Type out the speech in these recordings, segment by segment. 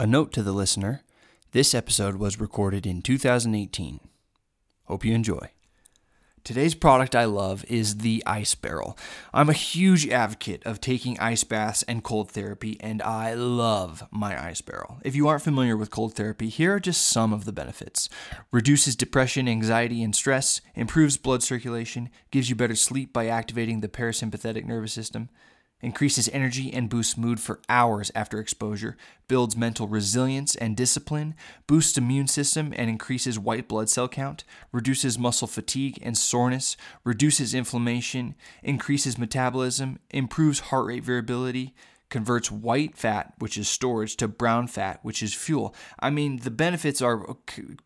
A note to the listener this episode was recorded in 2018. Hope you enjoy. Today's product I love is the Ice Barrel. I'm a huge advocate of taking ice baths and cold therapy, and I love my Ice Barrel. If you aren't familiar with cold therapy, here are just some of the benefits reduces depression, anxiety, and stress, improves blood circulation, gives you better sleep by activating the parasympathetic nervous system increases energy and boosts mood for hours after exposure, builds mental resilience and discipline, boosts immune system and increases white blood cell count, reduces muscle fatigue and soreness, reduces inflammation, increases metabolism, improves heart rate variability, converts white fat, which is storage, to brown fat, which is fuel. I mean, the benefits are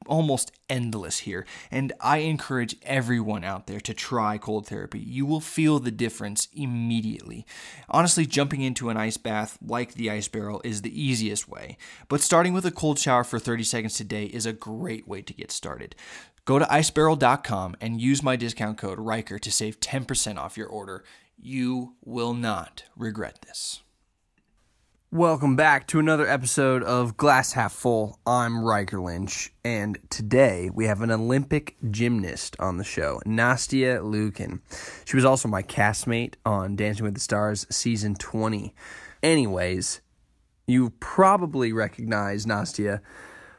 almost endless here, and I encourage everyone out there to try cold therapy. You will feel the difference immediately. Honestly, jumping into an ice bath like the ice barrel is the easiest way, but starting with a cold shower for 30 seconds today is a great way to get started. Go to icebarrel.com and use my discount code Riker to save 10% off your order. You will not regret this. Welcome back to another episode of Glass Half Full. I'm Riker Lynch, and today we have an Olympic gymnast on the show, Nastia Liukin. She was also my castmate on Dancing with the Stars season 20. Anyways, you probably recognize Nastia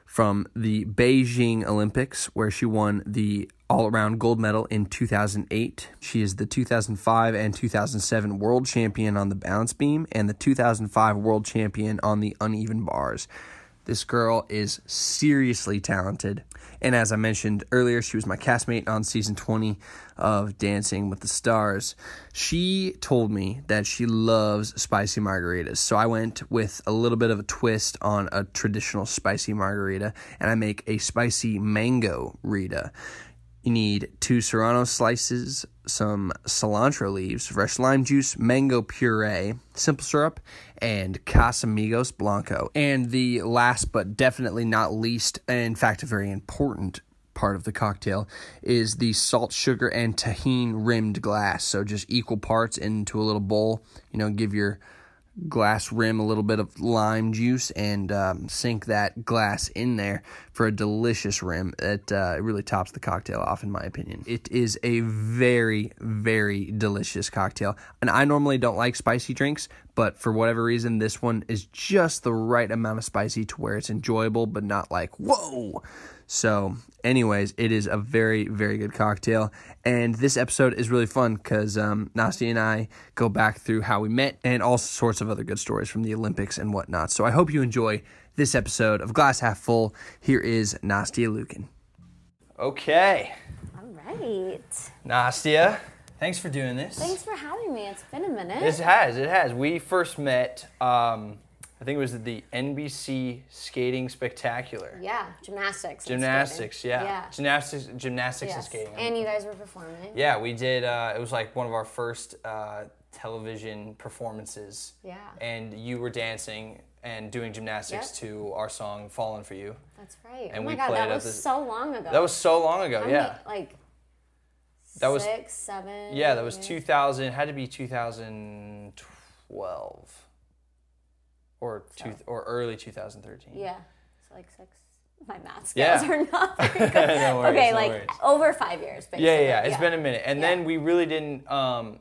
from the Beijing Olympics, where she won the all around gold medal in 2008. She is the 2005 and 2007 world champion on the balance beam and the 2005 world champion on the uneven bars. This girl is seriously talented. And as I mentioned earlier, she was my castmate on season 20 of Dancing with the Stars. She told me that she loves spicy margaritas. So I went with a little bit of a twist on a traditional spicy margarita, and I make a spicy mango rita. You need two serrano slices, some cilantro leaves, fresh lime juice, mango puree, simple syrup, and Casamigos Blanco. And the last but definitely not least, in fact, a very important part of the cocktail is the salt, sugar, and Tajín rimmed glass. So just equal parts into a little bowl. You know, give your glass rim, a little bit of lime juice, and um, sink that glass in there for a delicious rim. It uh, really tops the cocktail off, in my opinion. It is a very, very delicious cocktail. And I normally don't like spicy drinks, but for whatever reason, this one is just the right amount of spicy to where it's enjoyable, but not like, whoa. So, anyways, it is a very, very good cocktail. And this episode is really fun because um, Nastia and I go back through how we met and all sorts of other good stories from the Olympics and whatnot. So, I hope you enjoy this episode of Glass Half Full. Here is Nastia Liukin. Okay. All right. Nastia, thanks for doing this. Thanks for having me. It's been a minute. It has, it has. We first met. Um, I think it was the NBC Skating Spectacular. Yeah, gymnastics. Gymnastics, yeah. Yeah. Gymnastics, gymnastics and skating. And you guys were performing. yeah, we did. Uh, it was like one of our first uh, television performances. Yeah. And you were dancing and doing gymnastics Yep. to our song "Fallen for You." That's right. And oh my we god, played that was this- so long ago. That was so long ago. Yeah. like That was- six, seven. Yeah, that was years? 2000. Had to be 2012, or two, So- or early 2013. Yeah, it's like six. My math skills Yeah. are not very good. No worries, okay, no like worries. over five years. Basically. Yeah, yeah, yeah. It's been a minute, and Yeah. then we really didn't um,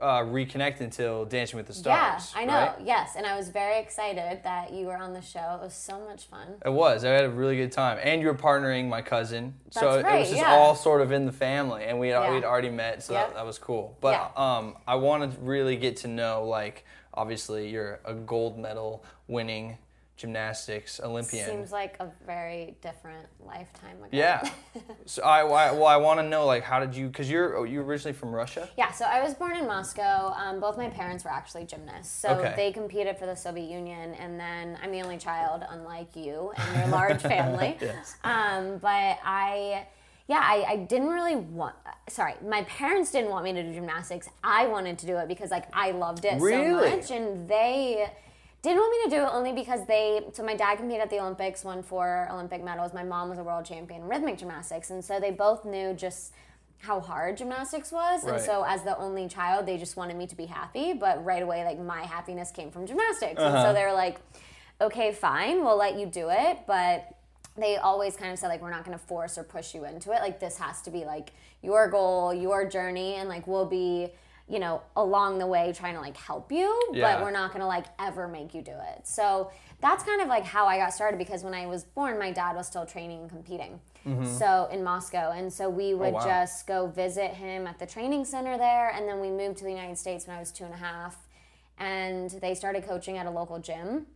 uh, reconnect until Dancing with the Stars. Yeah, I know. right? Yes, and I was very excited that you were on the show. It was so much fun. It was. I had a really good time, and you were partnering my cousin, so That's it was just yeah. all sort of in the family, and we had Yeah. we'd already met, so Yep. that, that was cool. But Yeah. um, I wanted to really get to know, like, obviously you're a gold medal winning gymnastics Olympian. Seems like a very different lifetime ago. yeah. so I, I well, I want to know, like, how did you? Because you're oh, you're originally from Russia. Yeah, so I was born in Moscow. Um, both my parents were actually gymnasts. So Okay. they competed for the Soviet Union, and then I'm the only child, unlike you and your large family. Yes. Um, but I, yeah, I, I didn't really want, sorry, my parents didn't want me to do gymnastics. I wanted to do it because, like, I loved it Really? so much. And they, didn't want me to do it only because they so my dad competed at the olympics won four olympic medals my mom was a world champion in rhythmic gymnastics and so they both knew just how hard gymnastics was Right. and so as the only child they just wanted me to be happy but right away like my happiness came from gymnastics and Uh-huh. so they were like okay, fine, we'll let you do it, but they always kind of said like we're not going to force or push you into it. Like this has to be like your goal your journey and like we'll be you know along the way trying to like help you Yeah. but we're not going to like ever make you do it. So that's kind of like how i got started because when i was born my dad was still training and competing. Mm-hmm. So in moscow and so we oh, would wow. just go visit him at the training center there and then we moved to the united states when i was two and a half and they started coaching at a local gym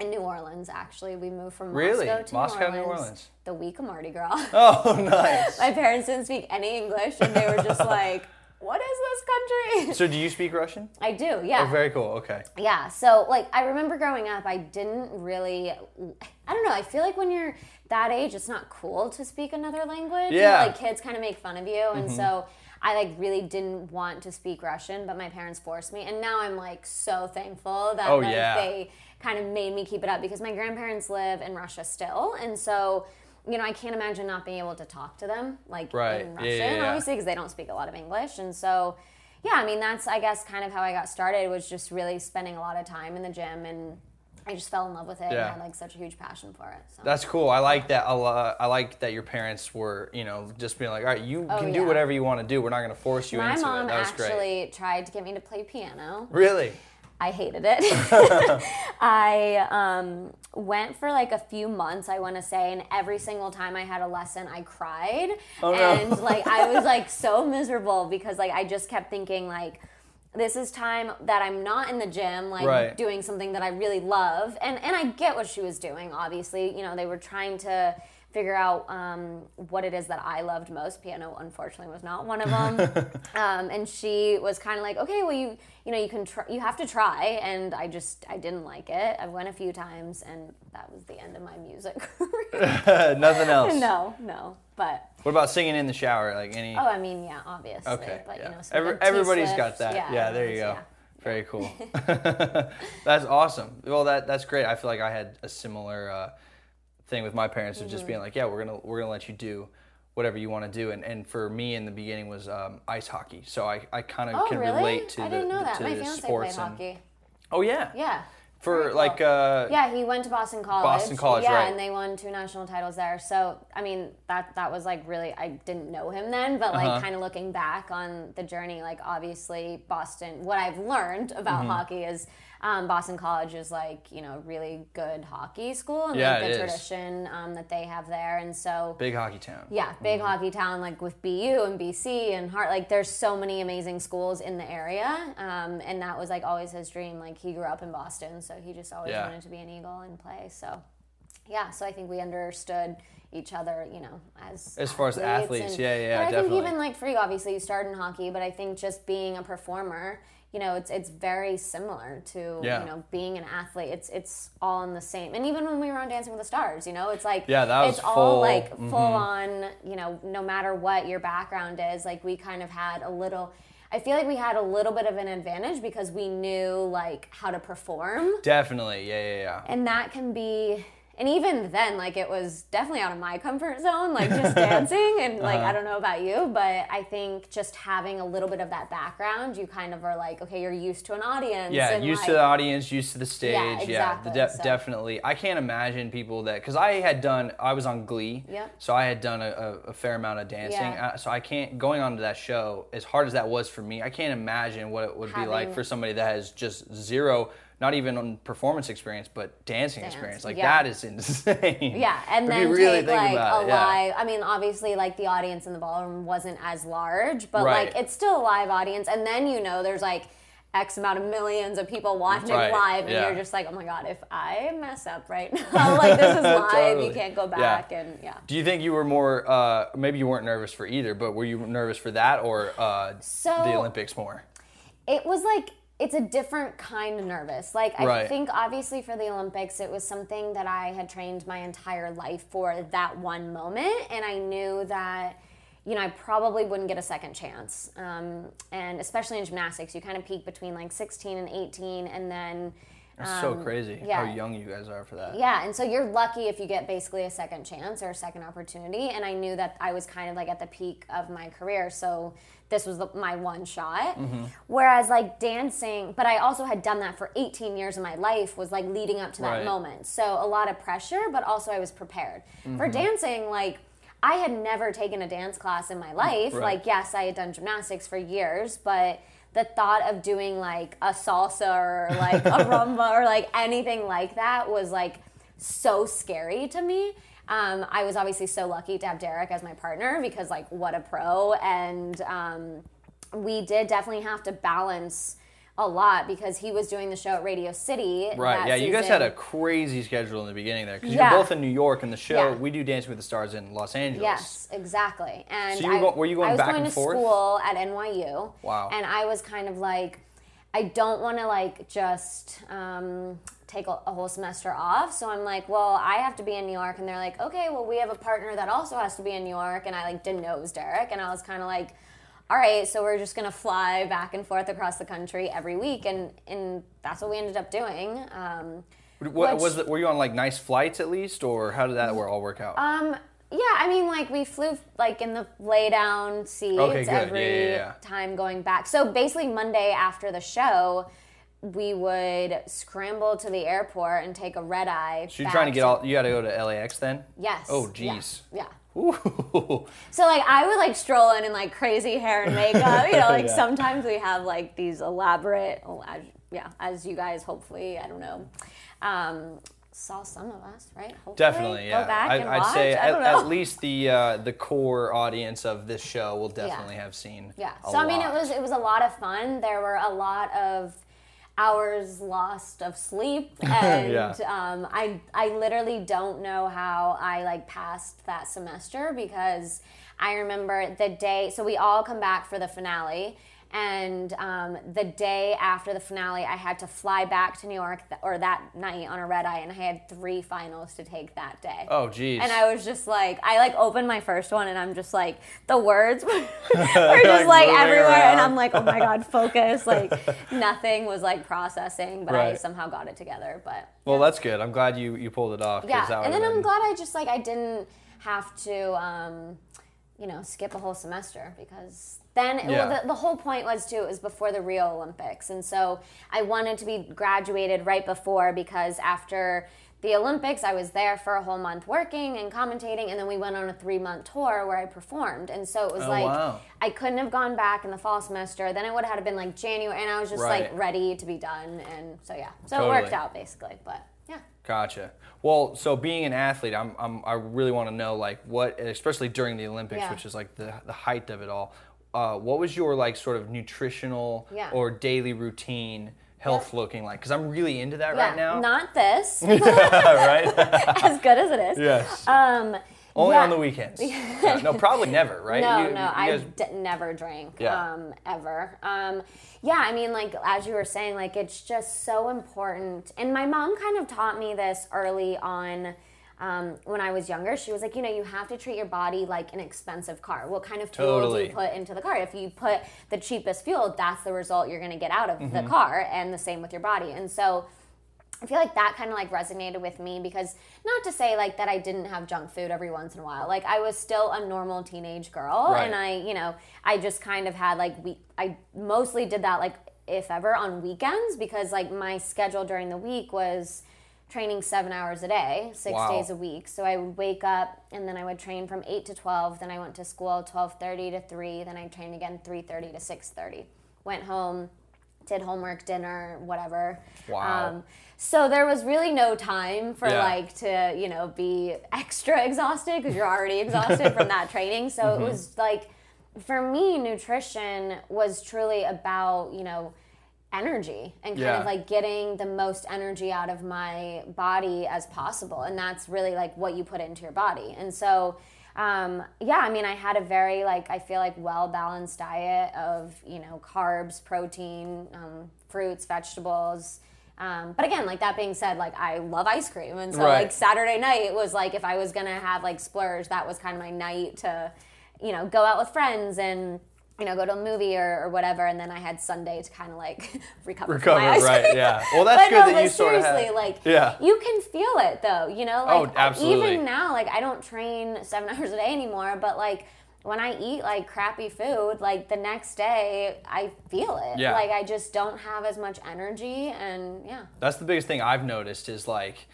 in New Orleans. Actually, we moved from Really? Moscow to Moscow, New New Orleans, Orleans. the week of Mardi Gras. Oh, nice. My parents didn't speak any English, and they were just like, "What is this country?" so, do you speak Russian? I do, yeah. Oh, very cool. Okay. Yeah, so like I remember growing up, I didn't really. I don't know. I feel like when you're that age, it's not cool to speak another language. You know, Yeah. like kids kind of make fun of you, and Mm-hmm. so I like really didn't want to speak Russian, but my parents forced me, and now I'm like so thankful that Oh, like, yeah. they kind of made me keep it up because my grandparents live in Russia still, and so. You know, I can't imagine not being able to talk to them like Right. in Russian, yeah, yeah. obviously, because they don't speak a lot of English, and so yeah, I mean, that's, I guess, kind of how I got started was just really spending a lot of time in the gym and I just fell in love with it Yeah. and had like such a huge passion for it. So. That's cool. I like that a lot. I like that your parents were, you know, just being like, all right, you Oh, can do whatever you want to do. We're not going to force you My into mom it. That was actually great. tried to get me to play piano. Really? I hated it. I um, went for like a few months, I want to say, and every single time I had a lesson, I cried. Oh, no. and like I was like so miserable because like I just kept thinking like this is time that I'm not in the gym, like Right. doing something that I really love. And and I get what she was doing, obviously. You know, they were trying to figure out um, what it is that I loved most. Piano, unfortunately, was not one of them. um, and she was kind of like, okay, well, you you know, you can try, you have to try. And I just I didn't like it. I went a few times, and that was the end of my music career. Nothing else. no, no, but. What about singing in the shower? Like any? Oh, I mean, yeah, obviously. okay. But, yeah. you know, Every, everybody's got that. Yeah. there you go. yeah. Very cool. that's awesome. Well, that that's great. I feel like I had a similar uh, thing with my parents of Mm-hmm. just being like, yeah, we're gonna we're gonna let you do whatever you want to do. And and for me in the beginning was um, ice hockey. So I, I kind of Oh, can really? relate to I the didn't know the- that. to My the played sports and- hockey. Oh yeah. Yeah. For cool. like uh, Yeah, he went to Boston College. Boston College, yeah, right. and they won two national titles there. So, I mean, that that was like really I didn't know him then, but like Uh-huh. kind of looking back on the journey, like obviously Boston. What I've learned about Mm-hmm. hockey is um, Boston College is like you know really good hockey school and Yeah, like the tradition um, that they have there, and so big hockey town. yeah, big Mm-hmm. hockey town like with BU and BC and Hart. Like, there's so many amazing schools in the area, um, and that was like always his dream. Like, he grew up in Boston, so he just always Yeah. wanted to be an Eagle and play. So, yeah, so I think we understood each other, you know, as As far as athletes, and- yeah, yeah, I definitely. think even like for you, obviously you started in hockey, but I think just being a performer. You know, it's it's very similar to Yeah. you know being an athlete. It's it's all in the same. And even when we were on Dancing with the Stars, you know, it's like Yeah, that was it's all like full mhm. on, you know, no matter what your background is, like we kind of had a little I feel like we had a little bit of an advantage because we knew like how to perform. Definitely. Yeah, yeah, yeah. And that can be and even then like it was definitely out of my comfort zone, like just dancing and like Uh-huh. I don't know about you, but I think just having a little bit of that background, you kind of are like, okay, you're used to an audience. Yeah, used like, to the audience, used to the stage. Yeah, exactly, the de- so- definitely. I can't imagine people that because I had done. I was on Glee. Yep. So I had done a, a, a fair amount of dancing. Yeah. Uh, so I can't going on to that show as hard as that was for me. I can't imagine what it would be like for somebody that has just zero. Not even on performance experience, but dancing Dance, experience. Like yeah. that is insane. Yeah, and then really take like a it, yeah. live. I mean, obviously, like the audience in the ballroom wasn't as large, but Right. like it's still a live audience. And then you know, there's like X amount of millions of people watching Right, live, and yeah. you're just like, oh my god, if I mess up right now, like this is live, Totally. you can't go Yeah. back, and yeah. Do you think you were more? Uh, maybe you weren't nervous for either, but were you nervous for that or uh, So the Olympics more? it was like it's a different kind of nervous. Like I Right. think obviously for the Olympics it was something that I had trained my entire life for that one moment and I knew that you know, I probably wouldn't get a second chance. Um, and especially in gymnastics, you kind of peak between like 16 and 18, and then That's so crazy yeah. how young you guys are for that. Yeah, and so you're lucky if you get basically a second chance or a second opportunity. And I knew that I was kind of like at the peak of my career, so this was the, my one shot. Mm-hmm. Whereas like dancing, but I also had done that for 18 years of my life, was like leading up to that Right. moment. So a lot of pressure, but also I was prepared. Mm-hmm. For dancing, like, I had never taken a dance class in my life. Right. Like, yes, I had done gymnastics for years, but the thought of doing like a salsa or like a rumba or like anything like that was like so scary to me. Um, I was obviously so lucky to have Derek as my partner because like what a pro, and um, we did definitely have to balance a lot because he was doing the show at Radio City. Right. Yeah. You guys had a crazy schedule in the beginning there because Yeah. you're both in New York, and the show Yeah. we do Dancing with the Stars in Los Angeles. Yes, exactly. And So you were I, go- were you going I was back going to forth? school at NYU. Wow. And I was kind of like, I don't want to like just um, take a, a whole semester off. So I'm like, well, I have to be in New York, and they're like, okay, well, we have a partner that also has to be in New York, and I like didn't know it was Derek, and I was kind of like. All right, so we're just gonna fly back and forth across the country every week, and and that's what we ended up doing. Um, What, Which- was the, were you on like nice flights at least, or how did that all work out? Um, yeah, I mean, like we flew like in the lay down seats Okay, good. Yeah, every yeah, yeah. time going back. So basically, Monday after the show, we would scramble to the airport and take a red eye. so you're trying to get all. You got to go to LAX then. Yes. Oh, yeah, jeez. Yeah. Ooh. So like I would like stroll in in like crazy hair and makeup. You know, like Yeah. sometimes we have like these elaborate, oh, as, yeah, as you guys hopefully, I don't know, um, saw some of us, right? Hopefully. Definitely, yeah. Go back I, and I'd watch. say at, at least the uh, the core audience of this show will definitely have seen. Yeah. So I mean, it was it was a lot of fun. There were a lot of hours lost of sleep, and Yeah. um, I I literally don't know how I like passed that semester because I remember the day. So we all come back for the finale. And um, the day after the finale, I had to fly back to New York, th- or that night on a red eye, and I had three finals to take that day. Oh, geez. And I was just like, I like opened my first one and I'm just like, the words were just Like like everywhere. And. I'm like, oh my God, focus. Like nothing was like processing, but I somehow got it together. But well, that's good. I'm glad you you pulled it off. yeah. And then would've I'm glad I just like, I didn't have to, um, you know, skip a whole semester because then Yeah. well, the, the whole point was too, it was before the Rio Olympics. And so I wanted to be graduated right before because after the Olympics, I was there for a whole month working and commentating, and then we went on a three month tour where I performed. And so it was Oh, like, wow. I couldn't have gone back in the fall semester. Then it would have had been like January, and I was just Right. like ready to be done. And so, yeah. So Totally. it worked out basically. But. Gotcha. Well, so being an athlete, I'm, I'm I really want to know like what, especially during the Olympics, Yeah. which is like the the height of it all. Uh, what was your like sort of nutritional Yeah. or daily routine health looking like? Because I'm really into that Yeah, right now. not this, right? as good as it is. yes. Um, Only yeah. on the weekends. Yeah, No, probably never. Right? No, You- no, you I guys- d- never drank. Yeah. Um, ever. Um, yeah, I mean, like as you were saying, like it's just so important. And my mom kind of taught me this early on. Um, when I was younger, she was like, you know, you have to treat your body like an expensive car. What kind of fuel do you put into the car? If you put the cheapest fuel, that's the result you're going to get out of Mm-hmm. the car, and the same with your body. And so, I feel like that kind of like resonated with me because not to say like that I didn't have junk food every once in a while. Like I was still a normal teenage girl Right. and I, you know, I just kind of had like we I mostly did that like if ever on weekends because like my schedule during the week was training 7 hours a day, 6 Wow. days a week. So I would wake up and then I would train from 8 to 12, then I went to school 12:30 to 3, then I trained again 3:30 to 6:30. Went home, did homework, dinner, whatever. Wow. Um, so there was really no time for Yeah. like to you know be extra exhausted because you're already exhausted from that training. So Mm-hmm. it was like for me, nutrition was truly about you know energy and kind Yeah. of like getting the most energy out of my body as possible and that's really like what you put into your body and so um, yeah i mean i had a very like i feel like well balanced diet of you know carbs protein um, fruits vegetables um, but again like that being said like i love ice cream and so Right. like saturday night it was like if i was gonna have like splurge that was kind of my night to you know go out with friends and you know, go to a movie or, or whatever, and then I had Sunday to kind of like recover. Recover, right, yeah. Well, that's but good no, that but you sort of seriously, like, Yeah. you can feel it though, you know, Oh, like absolutely. even now, like I don't train seven hours a day anymore, but like when I eat like crappy food, like the next day I feel it. Yeah. Like I just don't have as much energy, and yeah. That's the biggest thing I've noticed is like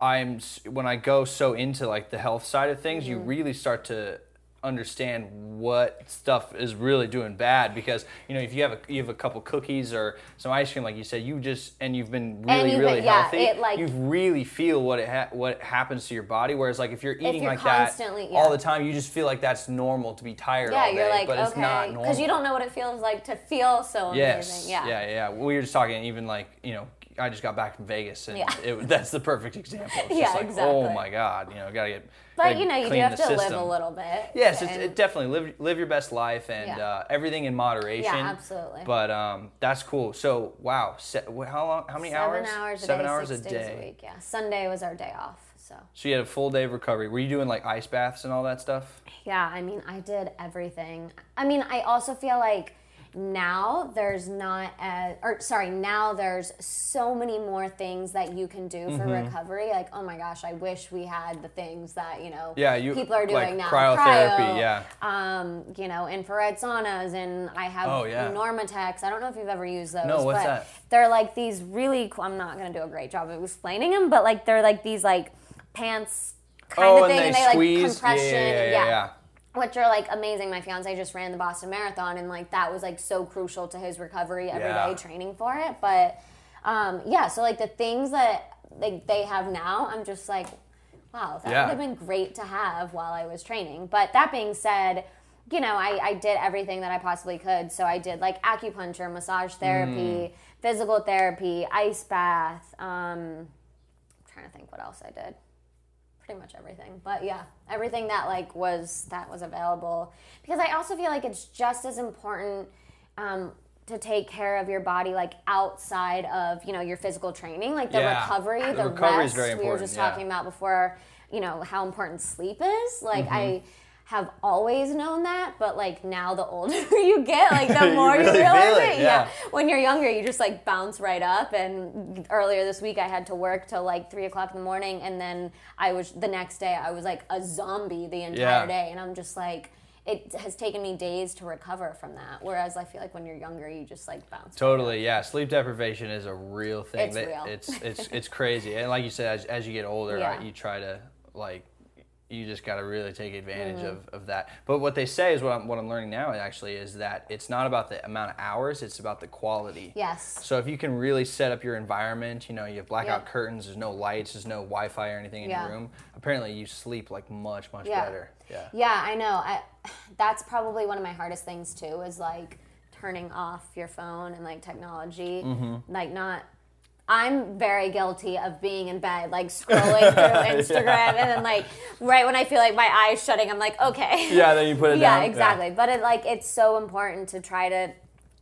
I'm when I go so into like the health side of things, Mm-hmm. you really start to understand what stuff is really doing bad because you know if you have a you have a couple cookies or some ice cream like you said you just and you've been really you've really been- yeah, healthy it, like- you really feel what it ha- what happens to your body whereas like if you're eating you're like that constantly- all the time you just feel like that's normal to be tired Yeah, all day you're like but it's not okay, normal because you don't know what it feels like to feel so Yes. amazing. Yeah. yeah, yeah. We were just talking, even like you know, I just got back from Vegas, and Yeah. it, that's the perfect example. It's Yeah, just like, oh my god, you know, gotta get. But you know, you do have to live a little bit. Yes, and- it definitely live live your best life and Yeah. uh, everything in moderation. Yeah, absolutely. But um, that's cool. So wow, se- how long? How many Seven hours? hours a Seven day, hours a day. a week. Yeah, Sunday was our day off. So So you had a full day of recovery. Were you doing like ice baths and all that stuff? yeah, I mean, I did everything. I mean, I also feel like now there's not as, or sorry, now there's so many more things that you can do for Mm-hmm. recovery. Like, oh my gosh, I wish we had the things that you know Yeah, you people are doing like now. cryotherapy. Cryo, yeah. um, you know, infrared saunas, and I have Oh, yeah. NormaTecs. I don't know if you've ever used those. No, what's but that? They're like these really. Cool, I'm not gonna do a great job of explaining them, but like they're like these like pants kind oh, of thing, and and they they, squeeze. like compression. yeah, yeah, yeah, yeah. Which are like amazing. My fiance just ran the Boston Marathon, and like that was like so crucial to his recovery every day Yeah. training for it. But um, yeah, so like the things that like they have now, I'm just like, wow, that Yeah. would have been great to have while I was training. But that being said, you know, I, I did everything that I possibly could. So I did like acupuncture, massage therapy, physical therapy, ice bath. Um, I'm trying to think what else I did. Pretty much everything, but yeah, everything that like was that was available. Because I also feel like it's just as important um, to take care of your body like outside of you know your physical training, like the Yeah. recovery, The the, recovery is rest. we were just yeah. talking about before, you know how important sleep is. Like Mm-hmm. I have always known that, but like now the older you get, like the more you, really realize it. it, yeah. When you're younger, you just like bounce right up. And earlier this week, I had to work till like three o'clock in the morning, and then I was the next day I was like a zombie the entire Yeah. day, and I'm just like. It has taken me days to recover from that. Whereas I feel like when you're younger, you just like bounce. Totally, yeah. Sleep deprivation is a real thing. It's That- real. It's it's it's crazy, and like you said, as, as you get older, Yeah. right, you try to like, you just got to really take advantage Mm-hmm. of, of that. But what they say is what I'm what I'm learning now actually is that it's not about the amount of hours; it's about the quality. Yes. So if you can really set up your environment, you know, you have blackout Yeah. curtains, there's no lights, there's no Wi-Fi or anything in Yeah. your room. Apparently, you sleep like much much Yeah. better. Yeah. Yeah, I know. I, that's probably one of my hardest things too. Is like turning off your phone and like technology. Mm-hmm. Like not. I'm very guilty of being in bed, like scrolling through Instagram, and then like right when I feel like my eyes shutting, I'm like, okay. Yeah. Then you put it yeah, down. exactly. But it like it's so important to try to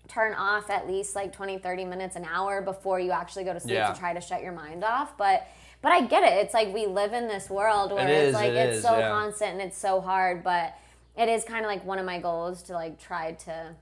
turn off at least like 20 30 minutes an hour before you actually go to sleep Yeah. to try to shut your mind off but but i get it it's like we live in this world where It it's is, like it it's is, so yeah. constant and it's so hard but it is kind of like one of my goals to like try to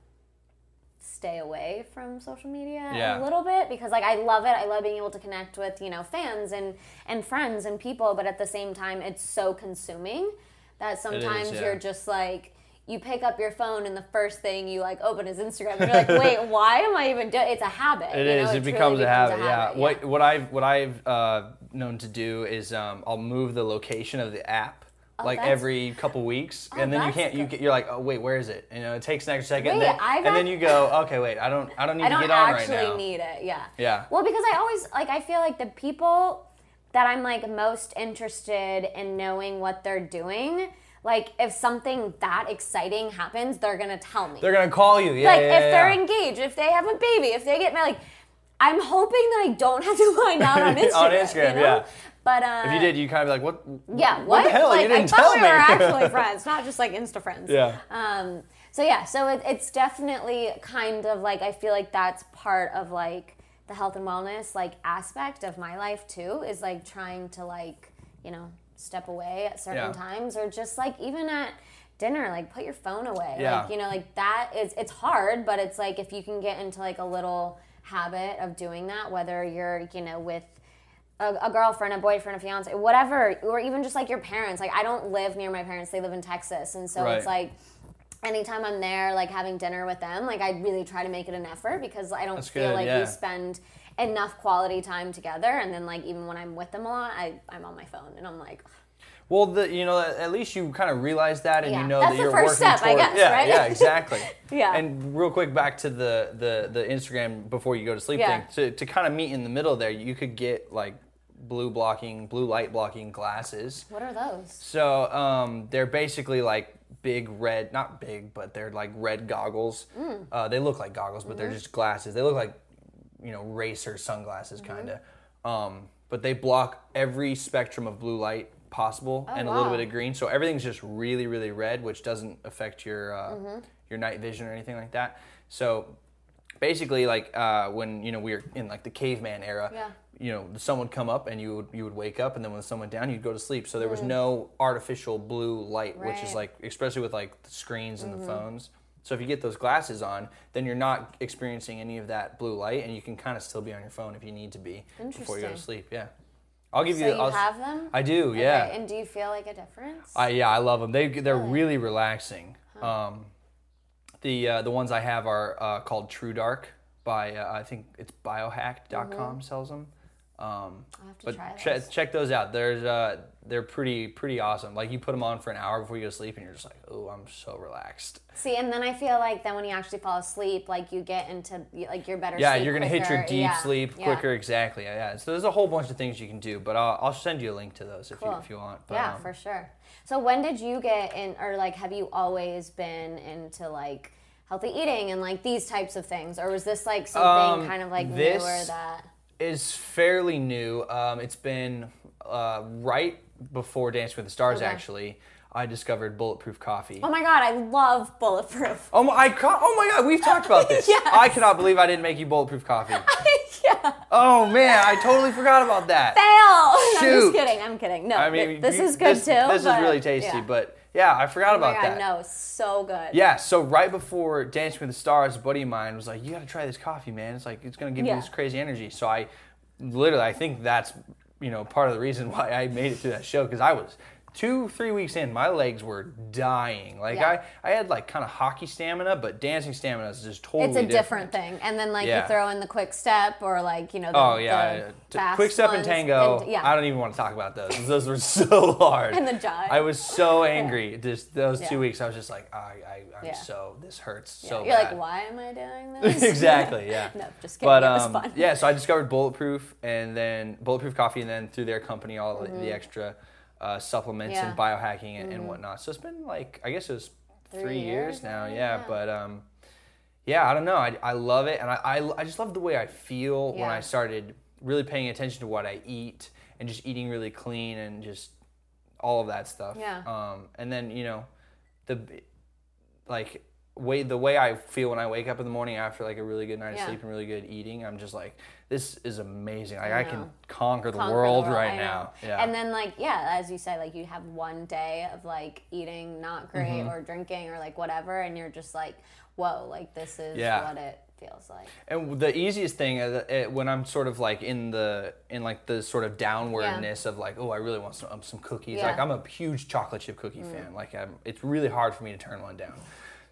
stay away from social media Yeah. a little bit because like I love it. I love being able to connect with, you know, fans and and friends and people, but at the same time it's so consuming that sometimes yeah. you're just like you pick up your phone and the first thing you like open is Instagram and you're like, "Wait, why am I even doing It's a habit." It you is. It, truly becomes a habit. Yeah. habit, What what I've what I've uh, known to do is um, I'll move the location of the app Oh, that's- every couple weeks, Oh, and then you can't. You get, you're like, oh wait, where is it? You know, it takes an extra second, Wait, and, then, and then you go, okay, wait, I don't I don't need I to don't get on right now. I actually need it. Yeah. Yeah. Well, because I always like I feel like the people that I'm like most interested in knowing what they're doing, like if something that exciting happens, they're gonna tell me. They're gonna call you. Yeah, like yeah, if they're yeah. engaged, if they have a baby, if they get married, like I'm hoping that I don't have to find out on Instagram. On Instagram, you know? yeah. But uh, If you did, you kind of be like, what? yeah, what? What the hell? Like, you didn't I thought tell we me. were actually friends, not just like Insta friends. Yeah. Um, so yeah, so it, it's definitely kind of like I feel like that's part of like the health and wellness like aspect of my life too is like trying to like you know step away at certain Yeah. times, or just like even at dinner, like put your phone away. Yeah. Like you know, like that is it's hard, but it's like if you can get into like a little habit of doing that, whether you're you know with a, a girlfriend, a boyfriend, a fiance, whatever, or even just like your parents. Like I don't live near my parents; they live in Texas, and so it's like anytime I'm there, like having dinner with them, like I really try to make it an effort because I don't That's feel good, like yeah. we spend enough quality time together. And then like even when I'm with them a lot, I I'm on my phone and I'm like, Well, the you know at least you kind of realize that, and Yeah. you know That's that the you're first working step, I toward. guess, yeah, right? yeah, exactly. Yeah. And real quick, back to the the the Instagram before you go to sleep Yeah. thing. To to kind of meet in the middle there, you could get like blue blocking, blue light blocking glasses. what are those? So um, they're basically like big red, not big, but they're like red goggles. Mm. Uh, they look like goggles, but they're Mm-hmm. just glasses. They look like you know racer sunglasses, Mm-hmm. kind of. Um, but they block every spectrum of blue light possible and a little Oh, bit of green. So everything's just really, really red, which doesn't affect your uh, Mm-hmm. your night vision or anything like that. So basically, like uh, when you know we were in like the caveman era, Yeah. you know the sun would come up and you would you would wake up, and then when the sun went down, you'd go to sleep. So there was no artificial blue light, which is. Like especially with like the screens and Mm-hmm. the phones. So if you get those glasses on, then you're not experiencing any of that blue light, and you can kind of still be on your phone if you need to be before you go to sleep. Yeah, I'll give So you. you I'll, have them? I do. Yeah. And do you feel like a difference? I yeah, I love them. They they're really relaxing. Um, the uh, the ones I have are uh, called True Dark by uh, I think it's Biohack.com sells them. Um, I'll have to but try those. check those out. There's uh, they're pretty pretty awesome. Like you put them on for an hour before you go to sleep, and you're just like, oh, I'm so relaxed. See, and then I feel like then when you actually fall asleep, like you get into like you're better. Yeah, you're gonna hit your deep Yeah, sleep yeah. quicker. Exactly. Yeah, yeah. So there's a whole bunch of things you can do, but I'll, I'll send you a link to those if you if you want. But, yeah, um, for sure. So when did you get in, or like, have you always been into like healthy eating and like these types of things, or was this like something Um, kind of like this- newer that? is fairly new. Um, it's been uh, right before Dance with the Stars. Okay. Actually, I discovered bulletproof coffee. Oh my god, I love bulletproof. Oh my! I ca- oh my God! We've talked about this. Yes. I cannot believe I didn't make you bulletproof coffee. yeah. Oh man, I totally forgot about that. Fail. I'm just kidding. I'm kidding. No, I mean, this you- is good this, too. This but- is really tasty, yeah. but yeah, I forgot Oh my about god, that. no, so good. Yeah, so right before Dancing with the Stars, a buddy of mine was like, "You got to try this coffee, man. It's like it's gonna give Yeah. you this crazy energy." So I, literally, I think that's you know part of the reason why I made it through that show because I was two, three weeks in, my legs were dying. Like Yeah. I, I had like kind of hockey stamina, but dancing stamina is just totally It's a different thing, and then like Yeah. you throw in the quick step or like you know the, Oh yeah, the fast quick step and tango. and- yeah, I don't even want to talk about those. Those were so hard. And the jive. I was so angry. Just those two weeks, I was just like, I, I, I'm Yeah. so this hurts Yeah, so You're bad. like, why am I doing this? exactly. Yeah. no, just kidding. But it was um, fun. yeah, so I discovered Bulletproof and then Bulletproof Coffee, and then through their company, all the- the extra uh, supplements and Mm-hmm. Mm-hmm. biohacking and, and whatnot. So it's been like I guess it was three, Three years, years now. Yeah, yeah. but um, yeah, I don't know. I, I love it, and I, I I just love the way I feel when I started really paying attention to what I eat and just eating really clean and just all of that stuff. Yeah. Um, and then you know, the like way the way I feel when I wake up in the morning after like a really good night of Yeah. sleep and really good eating, I'm just like, this is amazing. Like I I, can conquer the Conquer world the world, right now. Yeah. And then like yeah, as you said, like you have one day of like eating not great Mm-hmm. or drinking or like whatever, and you're just like, whoa, like this is Yeah. what it feels like. And the easiest thing uh, when I'm sort of like in the in like the sort of downwardness of like, oh, I really want some um, some cookies. Yeah. Mm. Like I'm a huge chocolate chip cookie fan. Like I'm, it's really hard for me to turn one down.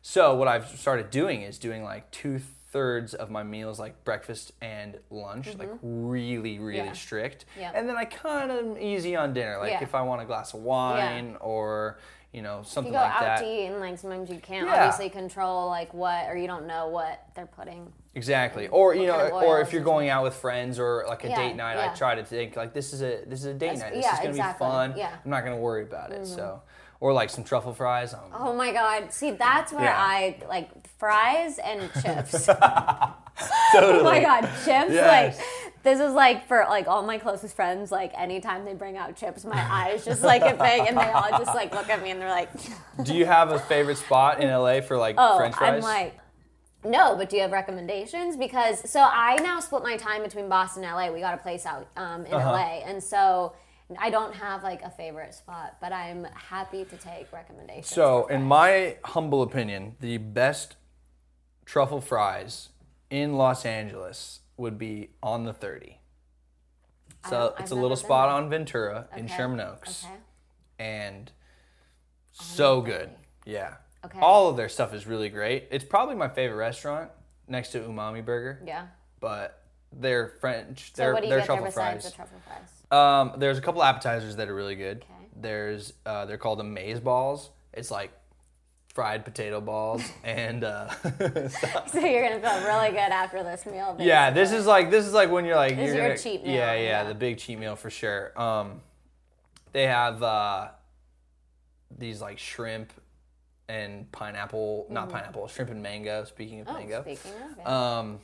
So what I've started doing is doing like two thirds of my meals like breakfast and lunch, like really really Mm-hmm. Yeah. strict. Yep. And then I kind of easy on dinner. Like Yeah. if I want a glass of wine or you know something You go like out that. to eat and like sometimes you can't Yeah. obviously control like what or you don't know what they're putting. Exactly. Or you know, kind of or if you're going out with friends or like a Yeah, date night, I try to think like this is a this is a date That's- night. This yeah, is gonna exactly, be fun. yeah. Mm-hmm. I'm not gonna worry about it. So, or like some truffle fries. Um, Oh my god! See, that's where Yeah. I like fries and chips. totally. Oh my god, chips! Yes. Like this is like for like all my closest friends. Like anytime they bring out chips, my eyes just like get big, and they all just like look at me and they're like, Do you have a favorite spot in LA for like "Oh, French fries? I'm like." No, but do you have recommendations? Because so I now split my time between Boston and LA. We got a place out um, in Uh-huh. LA, and so I don't have like a favorite spot, but I'm happy to take recommendations. So, in my humble opinion, the best truffle fries in Los Angeles would be on the 30. So don't- it's I've a little spot been on Ventura in Okay. Sherman Oaks, Okay. and so good. Yeah. Okay. All of their stuff is really great. It's probably my favorite restaurant next to Umami Burger, Yeah. but their French, So their what do you their get there truffle besides fries. the truffle fries? Um, there's a couple appetizers that are really good. Okay. There's uh, they're called amaze balls. It's like fried potato balls and uh, So you're gonna feel really good after this meal. yeah, this is like this is like when you're like This you're your gonna, cheat meal, Yeah, yeah, yeah. the big cheat meal for sure. Um, they have uh, these like shrimp and pineapple, not pineapple, shrimp and mango. Speaking of Mm. Oh, mango, speaking of, yeah. um,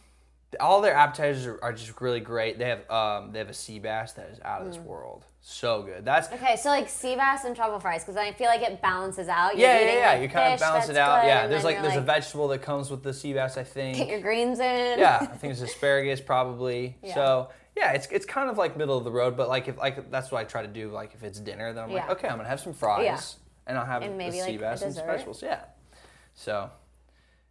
all their appetizers are, are just really great. They have um, they have a sea bass that is out of Mm. this world. So good. That's Okay, so like sea bass and truffle fries, because I feel like it balances out. You're yeah, yeah, yeah. like, You kind of balance it out. good, Yeah, there's like there's a vegetable that comes with the sea bass. I think. Get your greens in. yeah, I think it's asparagus probably. Yeah. So yeah, it's it's kind of like middle of the road, but like if like that's what I try to do. Like if it's dinner, then I'm like, okay, I'm gonna have some fries, Yeah. and I'll have And maybe, the sea like, bass and vegetables. Yeah. So.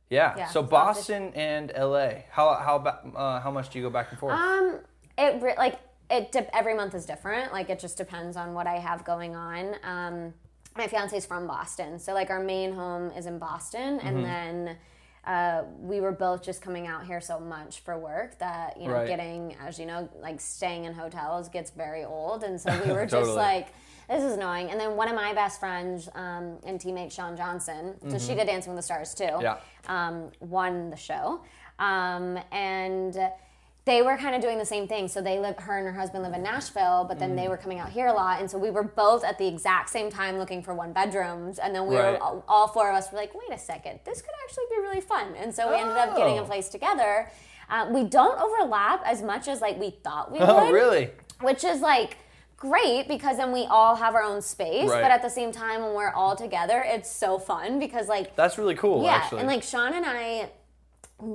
Yeah. Yeah, so Boston and LA. How how uh, how much do you go back and forth? Um, it re- like it dip- every month is different. Like it just depends on what I have going on. Um, my fiance's from Boston, so like our main home is in Boston, Mm-hmm. and then. Uh, we were both just coming out here so much for work that you know Right. getting as you know like staying in hotels gets very old and so we were just like this is annoying and then one of my best friends um, and teammate shawn johnson so she did dancing with the stars too Mm-hmm. Yeah. um, won the show. Um, and they were kind of doing the same thing. So they live, her and her husband live in Nashville, but then Mm. they were coming out here a lot. And so we were both at the exact same time looking for one bedrooms. And then we Right. were all, all four of us were like, wait a second, this could actually be really fun. And so we ended up getting a Oh. place together. Uh, we don't overlap as much as like we thought we would oh, really? which is like great because then we all have our own space Right. but at the same time when we're all together it's so fun because like That's really cool. yeah actually. and like shawn and i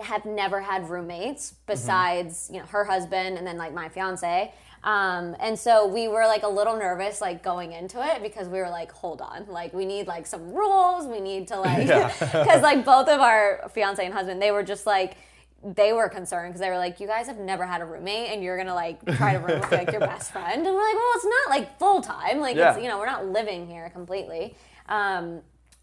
have never had roommates Mm-hmm. besides you know her husband and then like my fiance um, and so we were like a little nervous like going into it because we were like hold on like we need like some rules we need to like Yeah. because like both of our fiance and husband they were just like they were concerned because they were like you guys have never had a roommate and you're gonna like try to room with like your best friend and we're like well it's not like full time like Yeah. it's you know we're not living here completely um,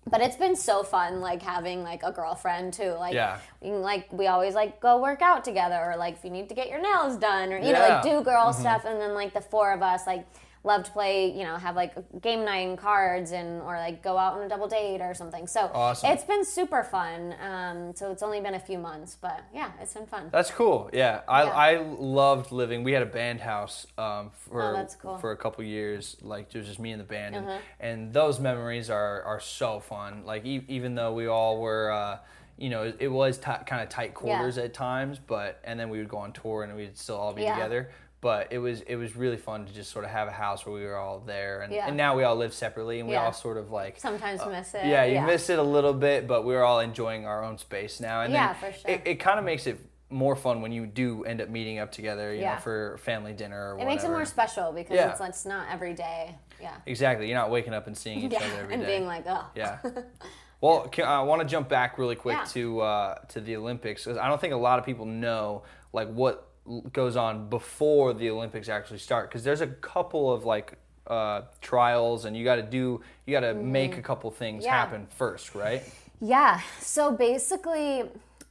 but it's been so fun like having like a girlfriend too like Yeah. we can, like we always like go work out together or like if you need to get your nails done or you know Yeah. Mm-hmm. like do girl stuff and then like the four of us like love to play you know have like game night and cards and or like go out on a double date or something so Awesome. it's been super fun um, so it's only been a few months but yeah it's been fun That's cool. Yeah, I, Yeah. I loved living. We had a band house um, for Oh, that's cool. for a couple years. Like it was just me and the band, and, Uh-huh. and those memories are are so fun. Like e- even though we all were. Uh, you know, it, was ti kind of tight quarters at times, but and then we would go on tour and we'd still all be Yeah. together. But it was it was really fun to just sort of have a house where we were all there, and, Yeah. and now we all live separately, and we Yeah. all sort of like sometimes miss it Uh, yeah, you miss it a little bit, but we're all enjoying our own space now. And Yeah, then for sure. It, it kind of makes it more fun when you do end up meeting up together, you Yeah. know, for family dinner or whatever. it whatever. makes it more special because Yeah. it's, it's not every day yeah exactly. You're not waking up and seeing each yeah other every day. and being like oh yeah. Well, can, I want to jump back really quick Yeah. to uh, to the Olympics because I don't think a lot of people know like what goes on before the Olympics actually start because there's a couple of like uh, trials and you got to do you got to make a couple things Mm-hmm. Yeah. happen first, right? Yeah. So basically,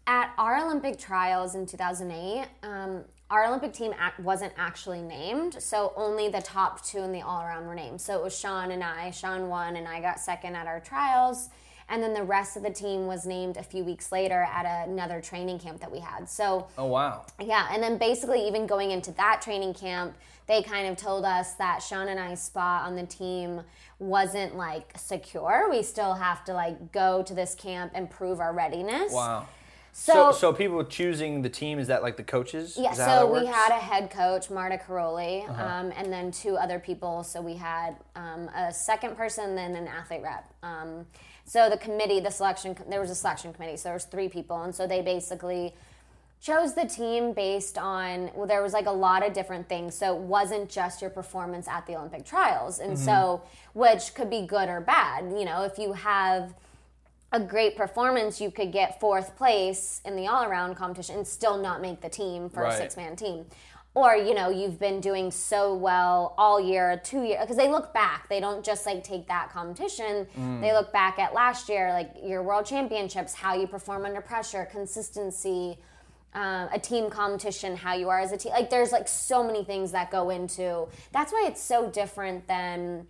at our Olympic trials in 2008, um, our Olympic team wasn't actually named. So only the top two in the all around were named. So it was Shawn and I. Shawn won, and I got second at our trials. And then the rest of the team was named a few weeks later at another training camp that we had. So Oh wow. yeah, and then basically, even going into that training camp, they kind of told us that Shawn and I's spot on the team wasn't like secure. We still have to like go to this camp and prove our readiness. Wow. So, So, so people choosing the team is that like the coaches? yeah, Is that how so we? Uh-huh. had a head coach, Marta Karolyi, um, and then two other people. So we had um, a second person, then an athlete rep. Um, so the committee, the selection, there was a selection committee. So there was three people, and so they basically chose the team based on well there was like a lot of different things so it wasn't just your performance at the olympic trials and so mm-hmm. which could be good or bad you know if you have a great performance you could get fourth place in the all-around competition and still not make the team for Right. a six-man team or you know you've been doing so well all year two years because they look back. They don't just like take that competition. They look back at last year like your world championships how you perform under pressure consistency um, a team competition how you are as a team like there's like so many things that go into. That's why it's so different than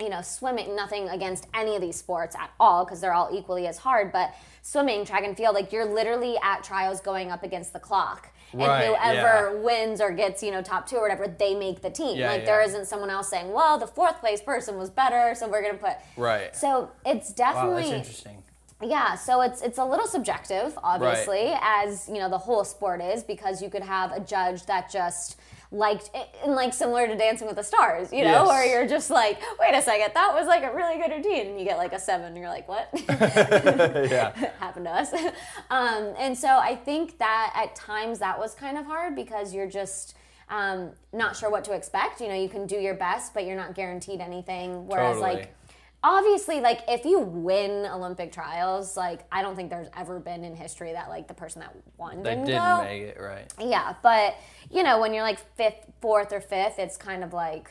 you know swimming nothing against any of these sports at all because they're all equally as hard but swimming track and field like you're literally at trials going up against the clock Right, and whoever yeah. wins or gets you know top two or whatever they make the team Yeah, like there yeah. isn't someone else saying well the fourth place person was better so we're gonna put Right. so it's Wow, definitely that's interesting. yeah, so it's it's a little subjective, obviously, as you know the whole sport is, because you could have a judge that just liked and like similar to Dancing with the Stars, you know, Yes. where you're just like, wait a second, that was like a really good routine, and you get like a seven, and you're like, what? yeah. happened to us. Um, and so I think that at times that was kind of hard because you're just um, not sure what to expect. You know, you can do your best, but you're not guaranteed anything. Whereas, Totally. like, obviously, like if you win Olympic trials, like I don't think there's ever been in history that like the person that won They didn't, didn't go. make it right. Yeah, but you know, when you're like fifth, fourth, or fifth, it's kind of like,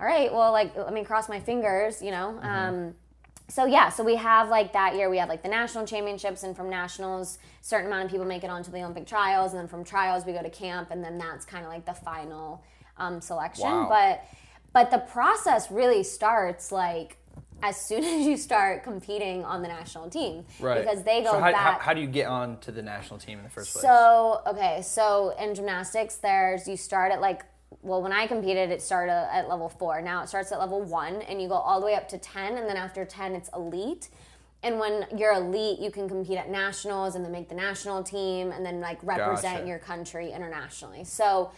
all right, well, like let me cross my fingers, you know. Um, so yeah, so we have like that year we have like the national championships, and from nationals, certain amount of people make it onto the Olympic trials, and then from trials we go to camp, and then that's kind of like the final um, selection. Wow. But but the process really starts like as soon as you start competing on the national team, Right. Because they go so how, back. How, how do you get on to the national team in the first place? So okay, so in gymnastics, there's you start at like well, when I competed, it started at level four. Now it starts at level one, and you go all the way up to ten, and then after ten, it's elite. And when you're elite, you can compete at nationals and then make the national team, and then like represent Gotcha. your country internationally. So,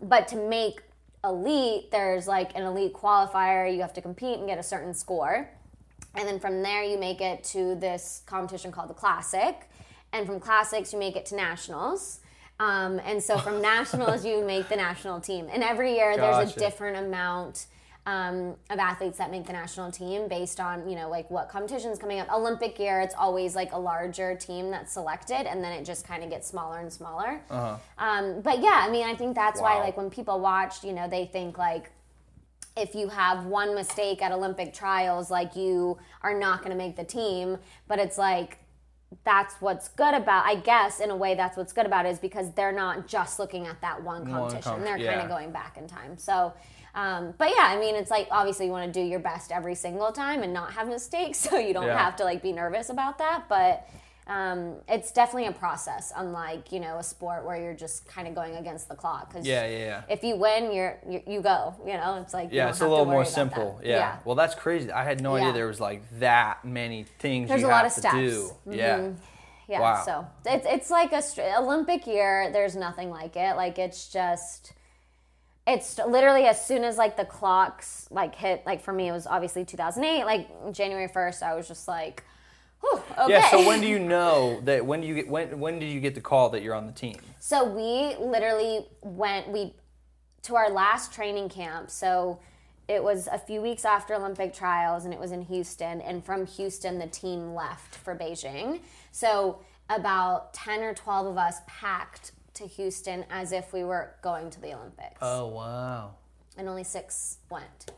but to make elite, there's like an elite qualifier. You have to compete and get a certain score. And then from there, you make it to this competition called the Classic. And from Classics, you make it to Nationals. Um, and so from Nationals, you make the national team. And every year, there's a different amount um, of athletes that make the national team based on, you know, like what competition's coming up. Olympic year, it's always like a larger team that's selected, and then it just kind of gets smaller and smaller. Um, but yeah, I mean, I think that's why, like, when people watch, you know, they think like, if you have one mistake at Olympic trials, like you are not going to make the team. But it's like that's what's good about. I guess in a way, that's what's good about it is because they're not just looking at that one competition. com- they're kind of going back in time. So. Um, but yeah, I mean, it's like obviously you want to do your best every single time and not have mistakes, so you don't Yeah. have to like be nervous about that. But um, it's definitely a process, unlike you know a sport where you're just kind of going against the clock. Cause Yeah, yeah, yeah. if you win, you're you, you go. You know, it's like Yeah, it's a little more simple. that. Yeah. Well, that's crazy. I had no idea there was like that many things There's you a lot of steps. Mm-hmm. Yeah. yeah. Wow. So it's it's like a Olympic year. There's nothing like it. Like it's just. It's literally as soon as like the clocks like hit like for me it was obviously 2008 like January 1st I was just like whew, okay Yeah. So when do you know that? When do you get? When when did you get the call that you're on the team? So we literally went we to our last training camp. So it was a few weeks after Olympic trials and it was in Houston and from Houston the team left for Beijing. So about 10 or 12 of us packed to Houston as if we were going to the Olympics. Oh wow. And only 6 went.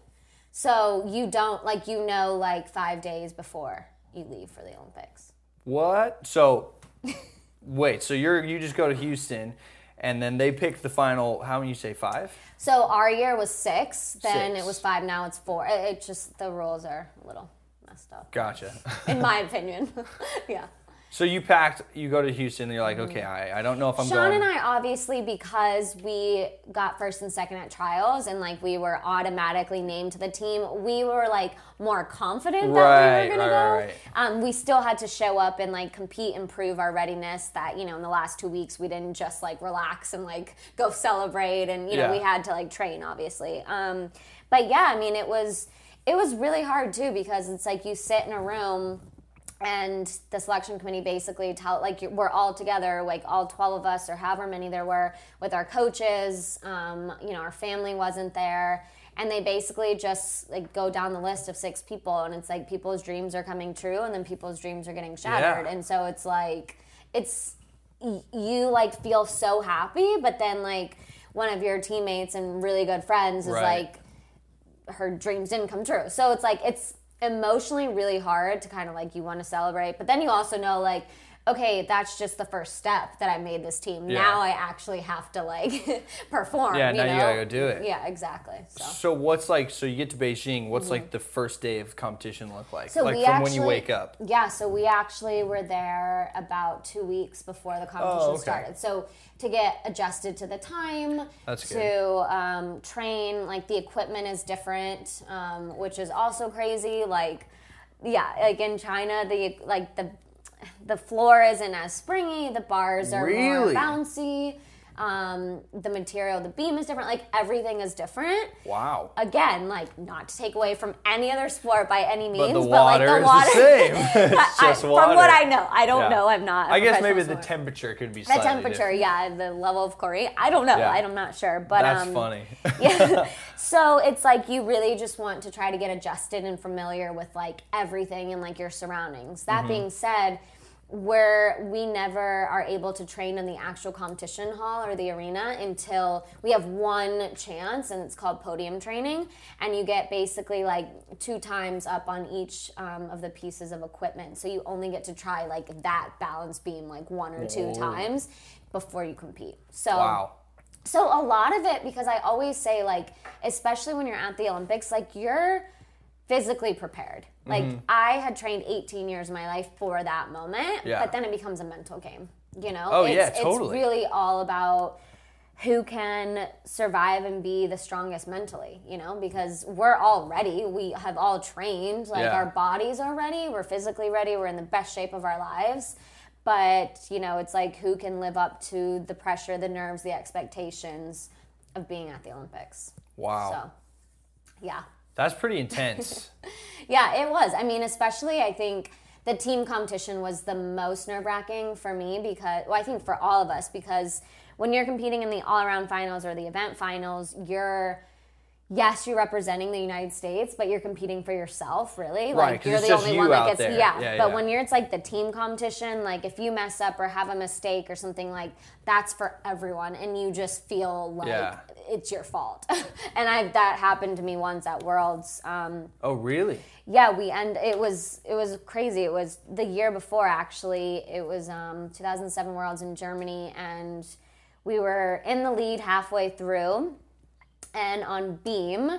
So you don't like you know like 5 days before you leave for the Olympics. What? So wait. So you're you just go to Houston, and then they pick the final. How many you say five? So our year was six, then Six. it was five, now it's four. It, it just, the rules are a little messed up, Gotcha. in my opinion. yeah. So you packed. You go to Houston. and You're like, okay, I, I don't know if I'm Mm-hmm. Shawn going. and I obviously because we got first and second at trials and like we were automatically named to the team, we were like more confident that we were gonna right, go. right, Um, we still had to show up and like compete and prove our readiness that, you know, in the last two weeks we didn't just like relax and like go celebrate and you know, Yeah. we had to like train obviously. Um, but yeah, I mean it was it was really hard too because it's like you sit in a room and the selection committee basically tell like we're all together like all 12 of us or however many there were with our coaches um, you know our family wasn't there and they basically just like go down the list of six people and it's like people's dreams are coming true and then people's dreams are getting shattered Yeah. and so it's like it's you like feel so happy but then like one of your teammates and really good friends is Right. like her dreams didn't come true. So it's like it's emotionally really hard to kind of like you want to celebrate, but then you also know like okay, that's just the first step that I made this team. Yeah. Now I actually have to like perform. Yeah, now you know? gotta go do it. Yeah, exactly. So. So what's like? So you get to Beijing. What's like the first day of competition look like? Mm-hmm. So like from when you actually- wake up. Yeah, so we actually were there about two weeks before the competition Oh, okay. started. So to get adjusted to the time, That's to um, train, like the equipment is different, um, which is also crazy. Like, yeah, like in China, the like the the floor isn't as springy, the bars are Really? more bouncy. Um, the material, the beam is different. Like everything is different Wow. again, like not to take away from any other sport by any means, But the like water the is water, the same. it's I- just water. From what I know, I don't Yeah. know. I'm not. I guess maybe professional the temperature could be the temperature, different. yeah, the level of chlorine. I don't know. Yeah. I'm not sure, but That's um, funny. yeah. So it's like you really just want to try to get adjusted and familiar with like everything and like your surroundings. That Mm-hmm. being said, where we never are able to train in the actual competition hall or the arena until we have one chance and it's called podium training and you get basically like two times up on each um, of the pieces of equipment so you only get to try like that balance beam like one or two Whoa. times before you compete so wow. so a lot of it, because I always say, like, especially when you're at the Olympics, like you're physically prepared. Like Mm-hmm. I had trained 18 years of my life for that moment, Yeah. but then it becomes a mental game. You know? Oh, it's, yeah, totally. It's really all about who can survive and be the strongest mentally, you know, because we're all ready. We have all trained. Like Yeah. our bodies are ready. We're physically ready. We're in the best shape of our lives. But, you know, it's like who can live up to the pressure, the nerves, the expectations of being at the Olympics. Wow. So, yeah. That's pretty intense. Yeah, it was. I mean, especially I think the team competition was the most nerve wracking for me because, well, I think for all of us, because when you're competing in the all around finals or the event finals, you're, yes, you're representing the United States, but you're competing for yourself, really. Right, Like you're the only you one that gets, there. yeah. Yeah, but yeah. when you're, it's like the team competition, like if you mess up or have a mistake or something like that's for everyone, and you just feel like Yeah. it's your fault. and I that happened to me once at Worlds. Um, oh, really? yeah we end it was it was crazy it was the year before actually it was um, 2007 worlds in germany and we were in the lead halfway through and on beam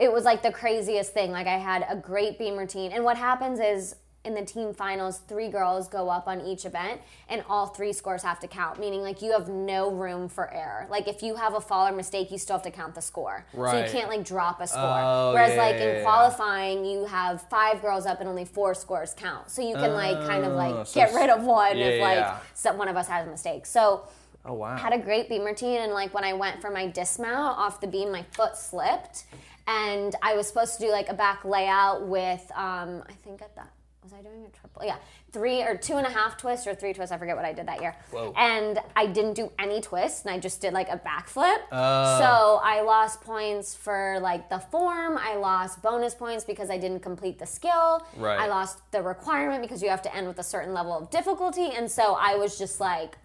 it was like the craziest thing. Like i had a great beam routine. And what happens is in the team finals three girls go up on each event and all three scores have to count meaning like you have no room for error. Like if you have a fall or mistake you still have to count the score. Right. so you can't like drop a score. Oh, whereas yeah, like in yeah. qualifying you have five girls up and only four scores count. So you can like kind of Oh, like so get rid of one yeah, if like yeah. some, one of us has a mistake. So Oh, wow. had a great beam routine and like when I went for my dismount off the beam, my foot slipped and I was supposed to do like a back layout with um I think at that was I doing a triple? Yeah, three or two and a half twists or three twists. I forget what I did that year. Whoa. And I didn't do any twists, and I just did like a backflip. Oh. so I lost points for like the form. I lost bonus points because I didn't complete the skill. Right. I lost the requirement because you have to end with a certain level of difficulty, and so I was just like,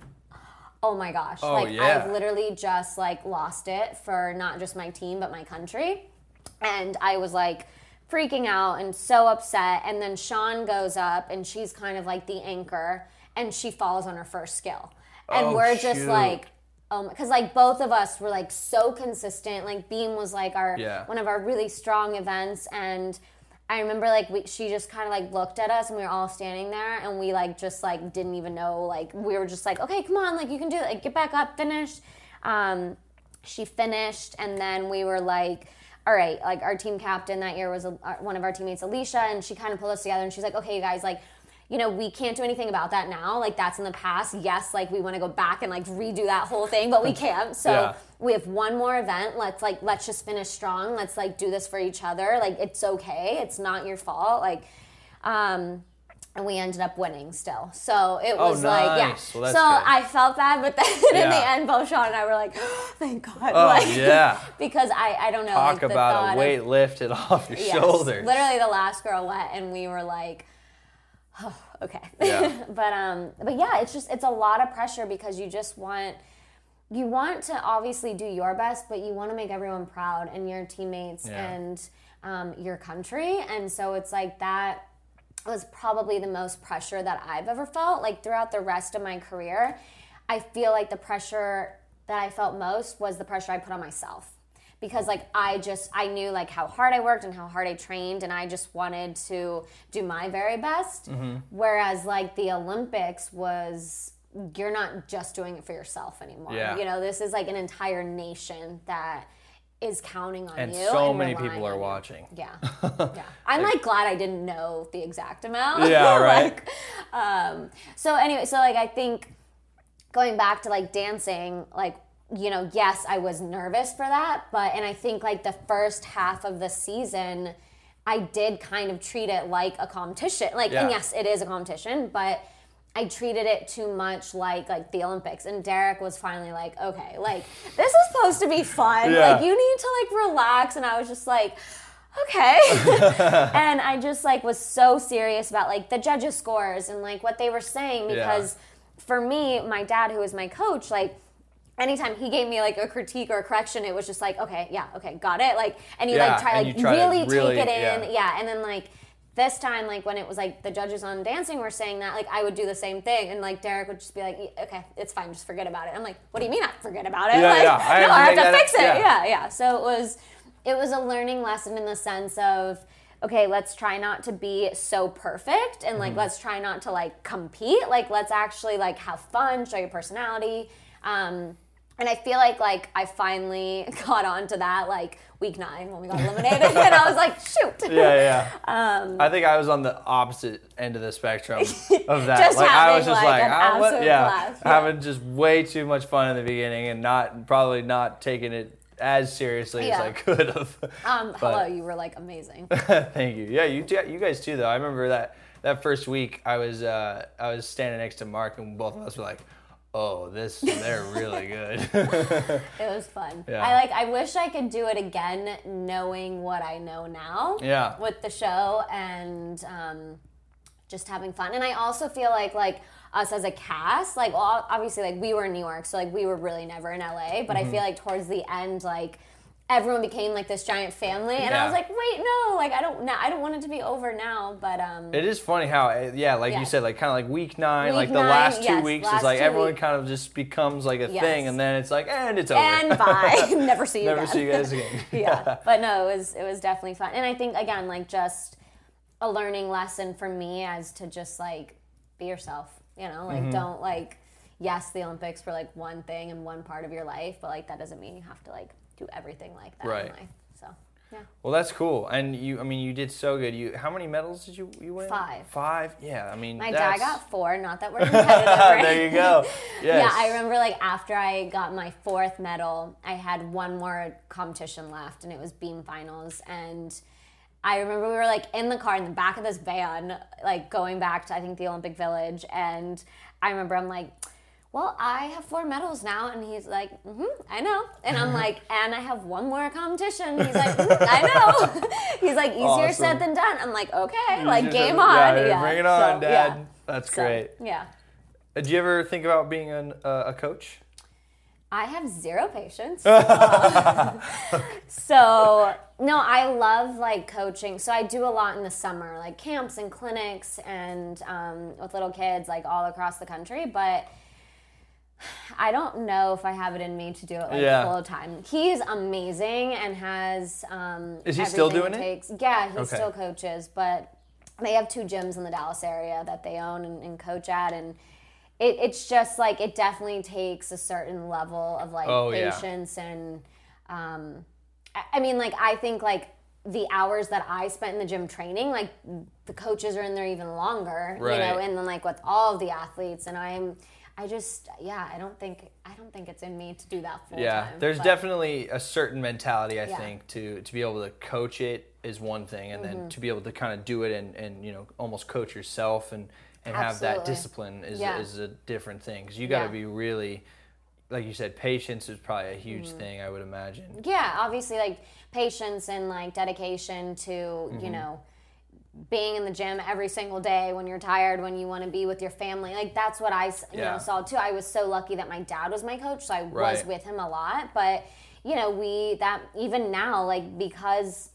oh my gosh Oh, like yeah. i've literally just like lost it for not just my team but my country and i was like freaking out and so upset and then shawn goes up and she's kind of like the anchor and she falls on her first skill and Oh, we're just shoot. like um because like both of us were like so consistent like beam was like our Yeah. one of our really strong events and I remember like we, she just kind of like looked at us and we were all standing there and we like just like didn't even know like we were just like okay come on like you can do it like get back up finish. Um, she finished and then we were like all right like our team captain that year was a, uh, one of our teammates alicia and she kind of pulled us together and she's like okay you guys like you know we can't do anything about that now like that's in the past yes like we want to go back and like redo that whole thing but we can't so Yeah. we have one more event let's like let's just finish strong let's like do this for each other like it's okay it's not your fault like um and we ended up winning still. So it Oh, was like, yeah. Well, so good. I felt bad, but then in the end, both Shawn and I were like, thank God. Oh like, yeah. because I, I don't know. Talk like, about a of- weight lifted off your Yes. shoulders. Literally, the last girl went, and we were like, "Oh, okay." Yeah. but um, but yeah, it's just it's a lot of pressure because you just want you want to obviously do your best, but you want to make everyone proud and your teammates Yeah. and um, your country, and so it's like that was probably the most pressure that I've ever felt. Like throughout the rest of my career, I feel like the pressure that I felt most was the pressure I put on myself. Because like I just I knew like how hard I worked and how hard I trained and I just wanted to do my very best. Mm-hmm. Whereas like the Olympics was you're not just doing it for yourself anymore. Yeah. You know, this is like an entire nation that is counting on and you. so and many people are watching. Yeah, yeah. I'm like glad I didn't know the exact amount. Yeah, right. like, um, so anyway, so like I think going back to like dancing, like you know, yes, I was nervous for that, but and I think like the first half of the season, I did kind of treat it like a competition. Like, and yes, it is a competition, but. I treated it too much like like the Olympics, and Derek was finally like, "Okay, like this is supposed to be fun. Yeah. Like you need to like relax." And I was just like, okay and i just like was so serious about like the judges scores and like what they were saying Yeah. because for me my dad who was my coach like anytime he gave me like a critique or a correction it was just like okay yeah okay got it. Like and you Yeah, like try like try to really, really- take it in. Yeah. yeah. and then like this time like when it was like the judges on dancing were saying that like i would do the same thing and like derek would just be like okay it's fine just forget about it. I'm like what do you mean i forget about it? Yeah, like yeah, I no i have to fix it. yeah. yeah yeah. So it was it was a learning lesson in the sense of okay let's try not to be so perfect and like let's try not to like compete. Like let's actually like have fun show your personality. Um and I feel like like I finally got onto that like week nine when we got eliminated, and I was like, shoot. Yeah, yeah. Um, I think I was on the opposite end of the spectrum of that. Just like I was having, just like, like, an ah, yeah, blast, having just way too much fun in the beginning and not probably not taking it as seriously Yeah. as I could have. Um, But- hello, you were like amazing. Thank you. Yeah, you you guys too though. I remember that that first week I was uh, I was standing next to Mark and both of us were like, "Oh, this they're really good." It was fun. Yeah. I like. I wish I could do it again, knowing what I know now. Yeah. With the show and um, just having fun, and I also feel like like us as a cast, like well, obviously like we were in New York, so like we were really never in LA, but Mm-hmm. I feel like towards the end, like. Everyone became like this giant family, and I was like, "Wait, no! Like, I don't, no, I don't want it to be over now." But um, It is funny how, uh, yeah, like Yeah. you said, like kind of like week nine, Week like the nine, last two yes, weeks last is like everyone week- kind of just becomes like a Yes. thing, and then it's like, and it's over. and bye, never see you Never again. see you guys again. yeah but no it was it was definitely fun and i think again like just a learning lesson for me as to just like be yourself you know Mm-hmm. like don't like yes the olympics were like one thing and one part of your life but like that doesn't mean you have to like do everything like that Right. in life so yeah Well, that's cool, and you, I mean, you did so good. You, how many medals did you you win? Five. Five. Yeah, I mean, my that's- dad got four not that we're competitive right? there you go. Yes. Yeah, I remember like after I got my fourth medal, I had one more competition left, and it was beam finals. And I remember we were like in the car in the back of this van, like going back to I think the Olympic Village, and I remember I'm like. Well, I have four medals now, and he's like, mm-hmm, "I know," and I'm like, "And I have one more competition." He's like, "Mhm, "I know." he's like, "Easier Awesome. said than done." I'm like, "Okay, like game on." Yeah, bring it on, so, Dad. yeah. That's So, great. Yeah. Did you ever think about being an, uh, a coach? I have zero patience. so no, I love like coaching. So I do a lot in the summer, like camps and clinics, and um, with little kids, like all across the country. But I don't know if I have it in me to do it like Yeah. full time. He's amazing and has. Um, Is he still doing it? takes. Yeah, he Okay. still coaches, but they have two gyms in the Dallas area that they own and, and coach at, and it, it's just like it definitely takes a certain level of like Oh, yeah. patience and. Um, I- I mean, like I think like the hours that I spent in the gym training, like the coaches are in there even longer, you know, and then like with all of the athletes, and I'm, I just, yeah, I don't think, I don't think it's in me to do that full Yeah, time. there's but- definitely a certain mentality I Yeah. think to to be able to coach it is one thing, and Mm-hmm. then to be able to kind of do it and, and you know almost coach yourself and and have that discipline is Yeah. is a different thing because you got to Yeah. be really like you said patience is probably a huge Mm-hmm. thing I would imagine. yeah obviously like patience and like dedication to Mm-hmm. you know being in the gym every single day when you're tired when you want to be with your family like that's what i you Yeah. know saw too. I was so lucky that my dad was my coach so i was with him a lot but you know we that even now like because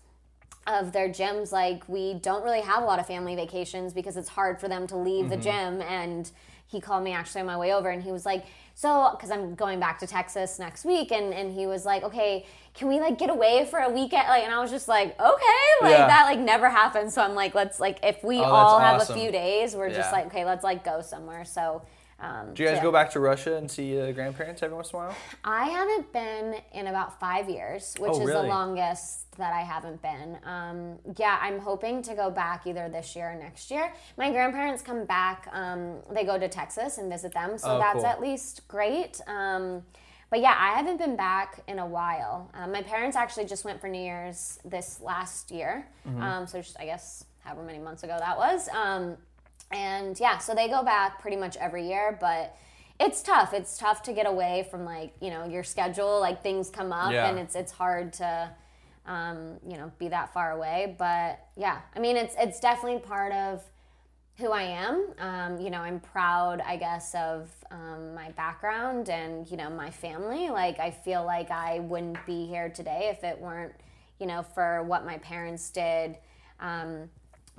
of their gyms like we don't really have a lot of family vacations because it's hard for them to leave the mm-hmm. gym and he called me actually on my way over and he was like so because i'm going back to texas next week and, and he was like okay can we like get away for a weekend like and i was just like okay like Yeah. that like never happened so i'm like let's like if we Oh, all have awesome. a few days we're just like okay let's like go somewhere so um, Do you guys so- go back to Russia and see uh, grandparents every once in a while? I haven't been in about five years, which Oh, is the longest that I haven't been. Um, yeah, I'm hoping to go back either this year or next year. My grandparents come back, um, they go to Texas and visit them, so Oh, that's cool. at least great. Um, but yeah, I haven't been back in a while. Um, my parents actually just went for New Year's this last year, Mm-hmm. um, so just, I guess however many months ago that was. Um, and yeah, so they go back pretty much every year, but it's tough. It's tough to get away from like, you know, your schedule, like things come up Yeah. and it's it's hard to um, you know, be that far away, but yeah. I mean, it's it's definitely part of who I am. Um, you know, I'm proud, I guess, of um, my background and, you know, my family. Like, I feel like I wouldn't be here today if it weren't, you know, for what my parents did, um,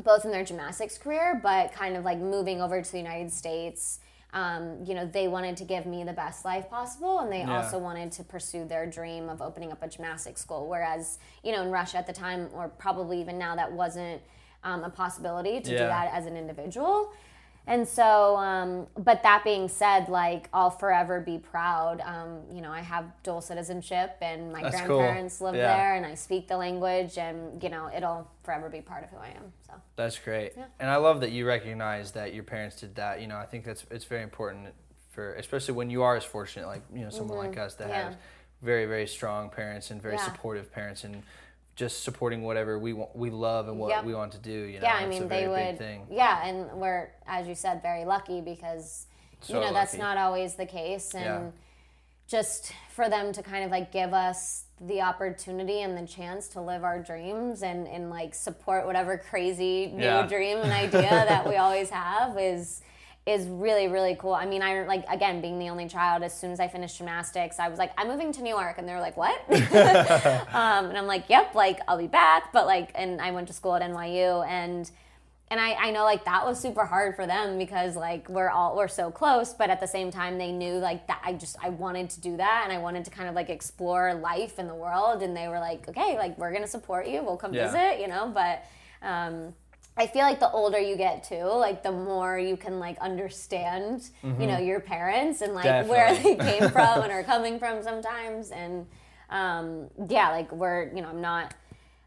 both in their gymnastics career, but kind of like moving over to the United States. Um, you know, they wanted to give me the best life possible, and they Yeah. also wanted to pursue their dream of opening up a gymnastics school. Whereas, you know, in Russia at the time, or probably even now, that wasn't um, a possibility to do that as an individual. And so, um, but that being said, like I'll forever be proud. Um, you know, I have dual citizenship, and my That's cool. grandparents live Yeah. there, and I speak the language, and you know, it'll forever be part of who I am. So That's great. yeah. And I love that you recognize that your parents did that. You know, I think that's it's very important for especially when you are as fortunate like, you know, someone like us that Mm-hmm. Yeah. have very very strong parents and very supportive parents and just supporting whatever we want, we love and what Yep. we want to do, you know. yeah, I mean, a they would. thing. Yeah, and we're, as you said, very lucky because So you know that's not always the case, and Yeah. just for them to kind of like give us the opportunity and the chance to live our dreams and and like support whatever crazy new Yeah. dream and idea that we always have is is really really cool. I mean, I like again being the only child. As soon as I finished gymnastics, I was like, I'm moving to New York, and they were like, What? um, and I'm like, Yep, like I'll be back. But like, and I went to school at NYU, and and I, I know like that was super hard for them because like we're all we're so close but at the same time they knew like that i just i wanted to do that and i wanted to kind of like explore life in the world and they were like okay like we're gonna support you we'll come Yeah. visit you know but um I feel like the older you get too, like the more you can like understand, you know, your parents and like where they came from and are coming from sometimes. And um, yeah, like we're, you know, I'm not,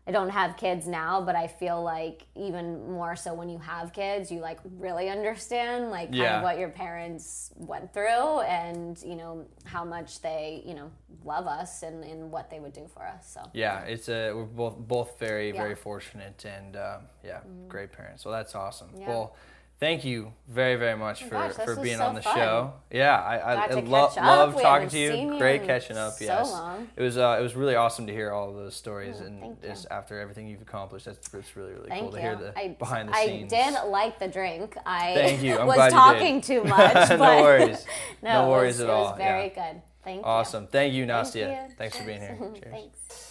I don't have kids now, but I feel like even more so when you have kids, you like really understand like kind of what your parents went through and, you know, how much they, you know, love us and, and what they would do for us. So Yeah, it's a we're both both very Yeah. Mm-hmm. very fortunate and um, yeah, great parents. Well, that's awesome. Yeah. Well, thank you very very much Oh for gosh, for being so on the fun. show. Yeah, I I, I lo- love talking to you. you Great catching up. so yes, long. it was uh, it was really awesome to hear all of those stories and thank just after everything you've accomplished. That's it's really really Thank cool to hear the I, behind the scenes I did like the drink. I Thank you. I'm was glad you talking too much. No worries. no, No worries was, at it was all. very Yeah. good. Thank you. Awesome. Thank you, Nastia. you. Thanks for being here. Cheers. Thanks.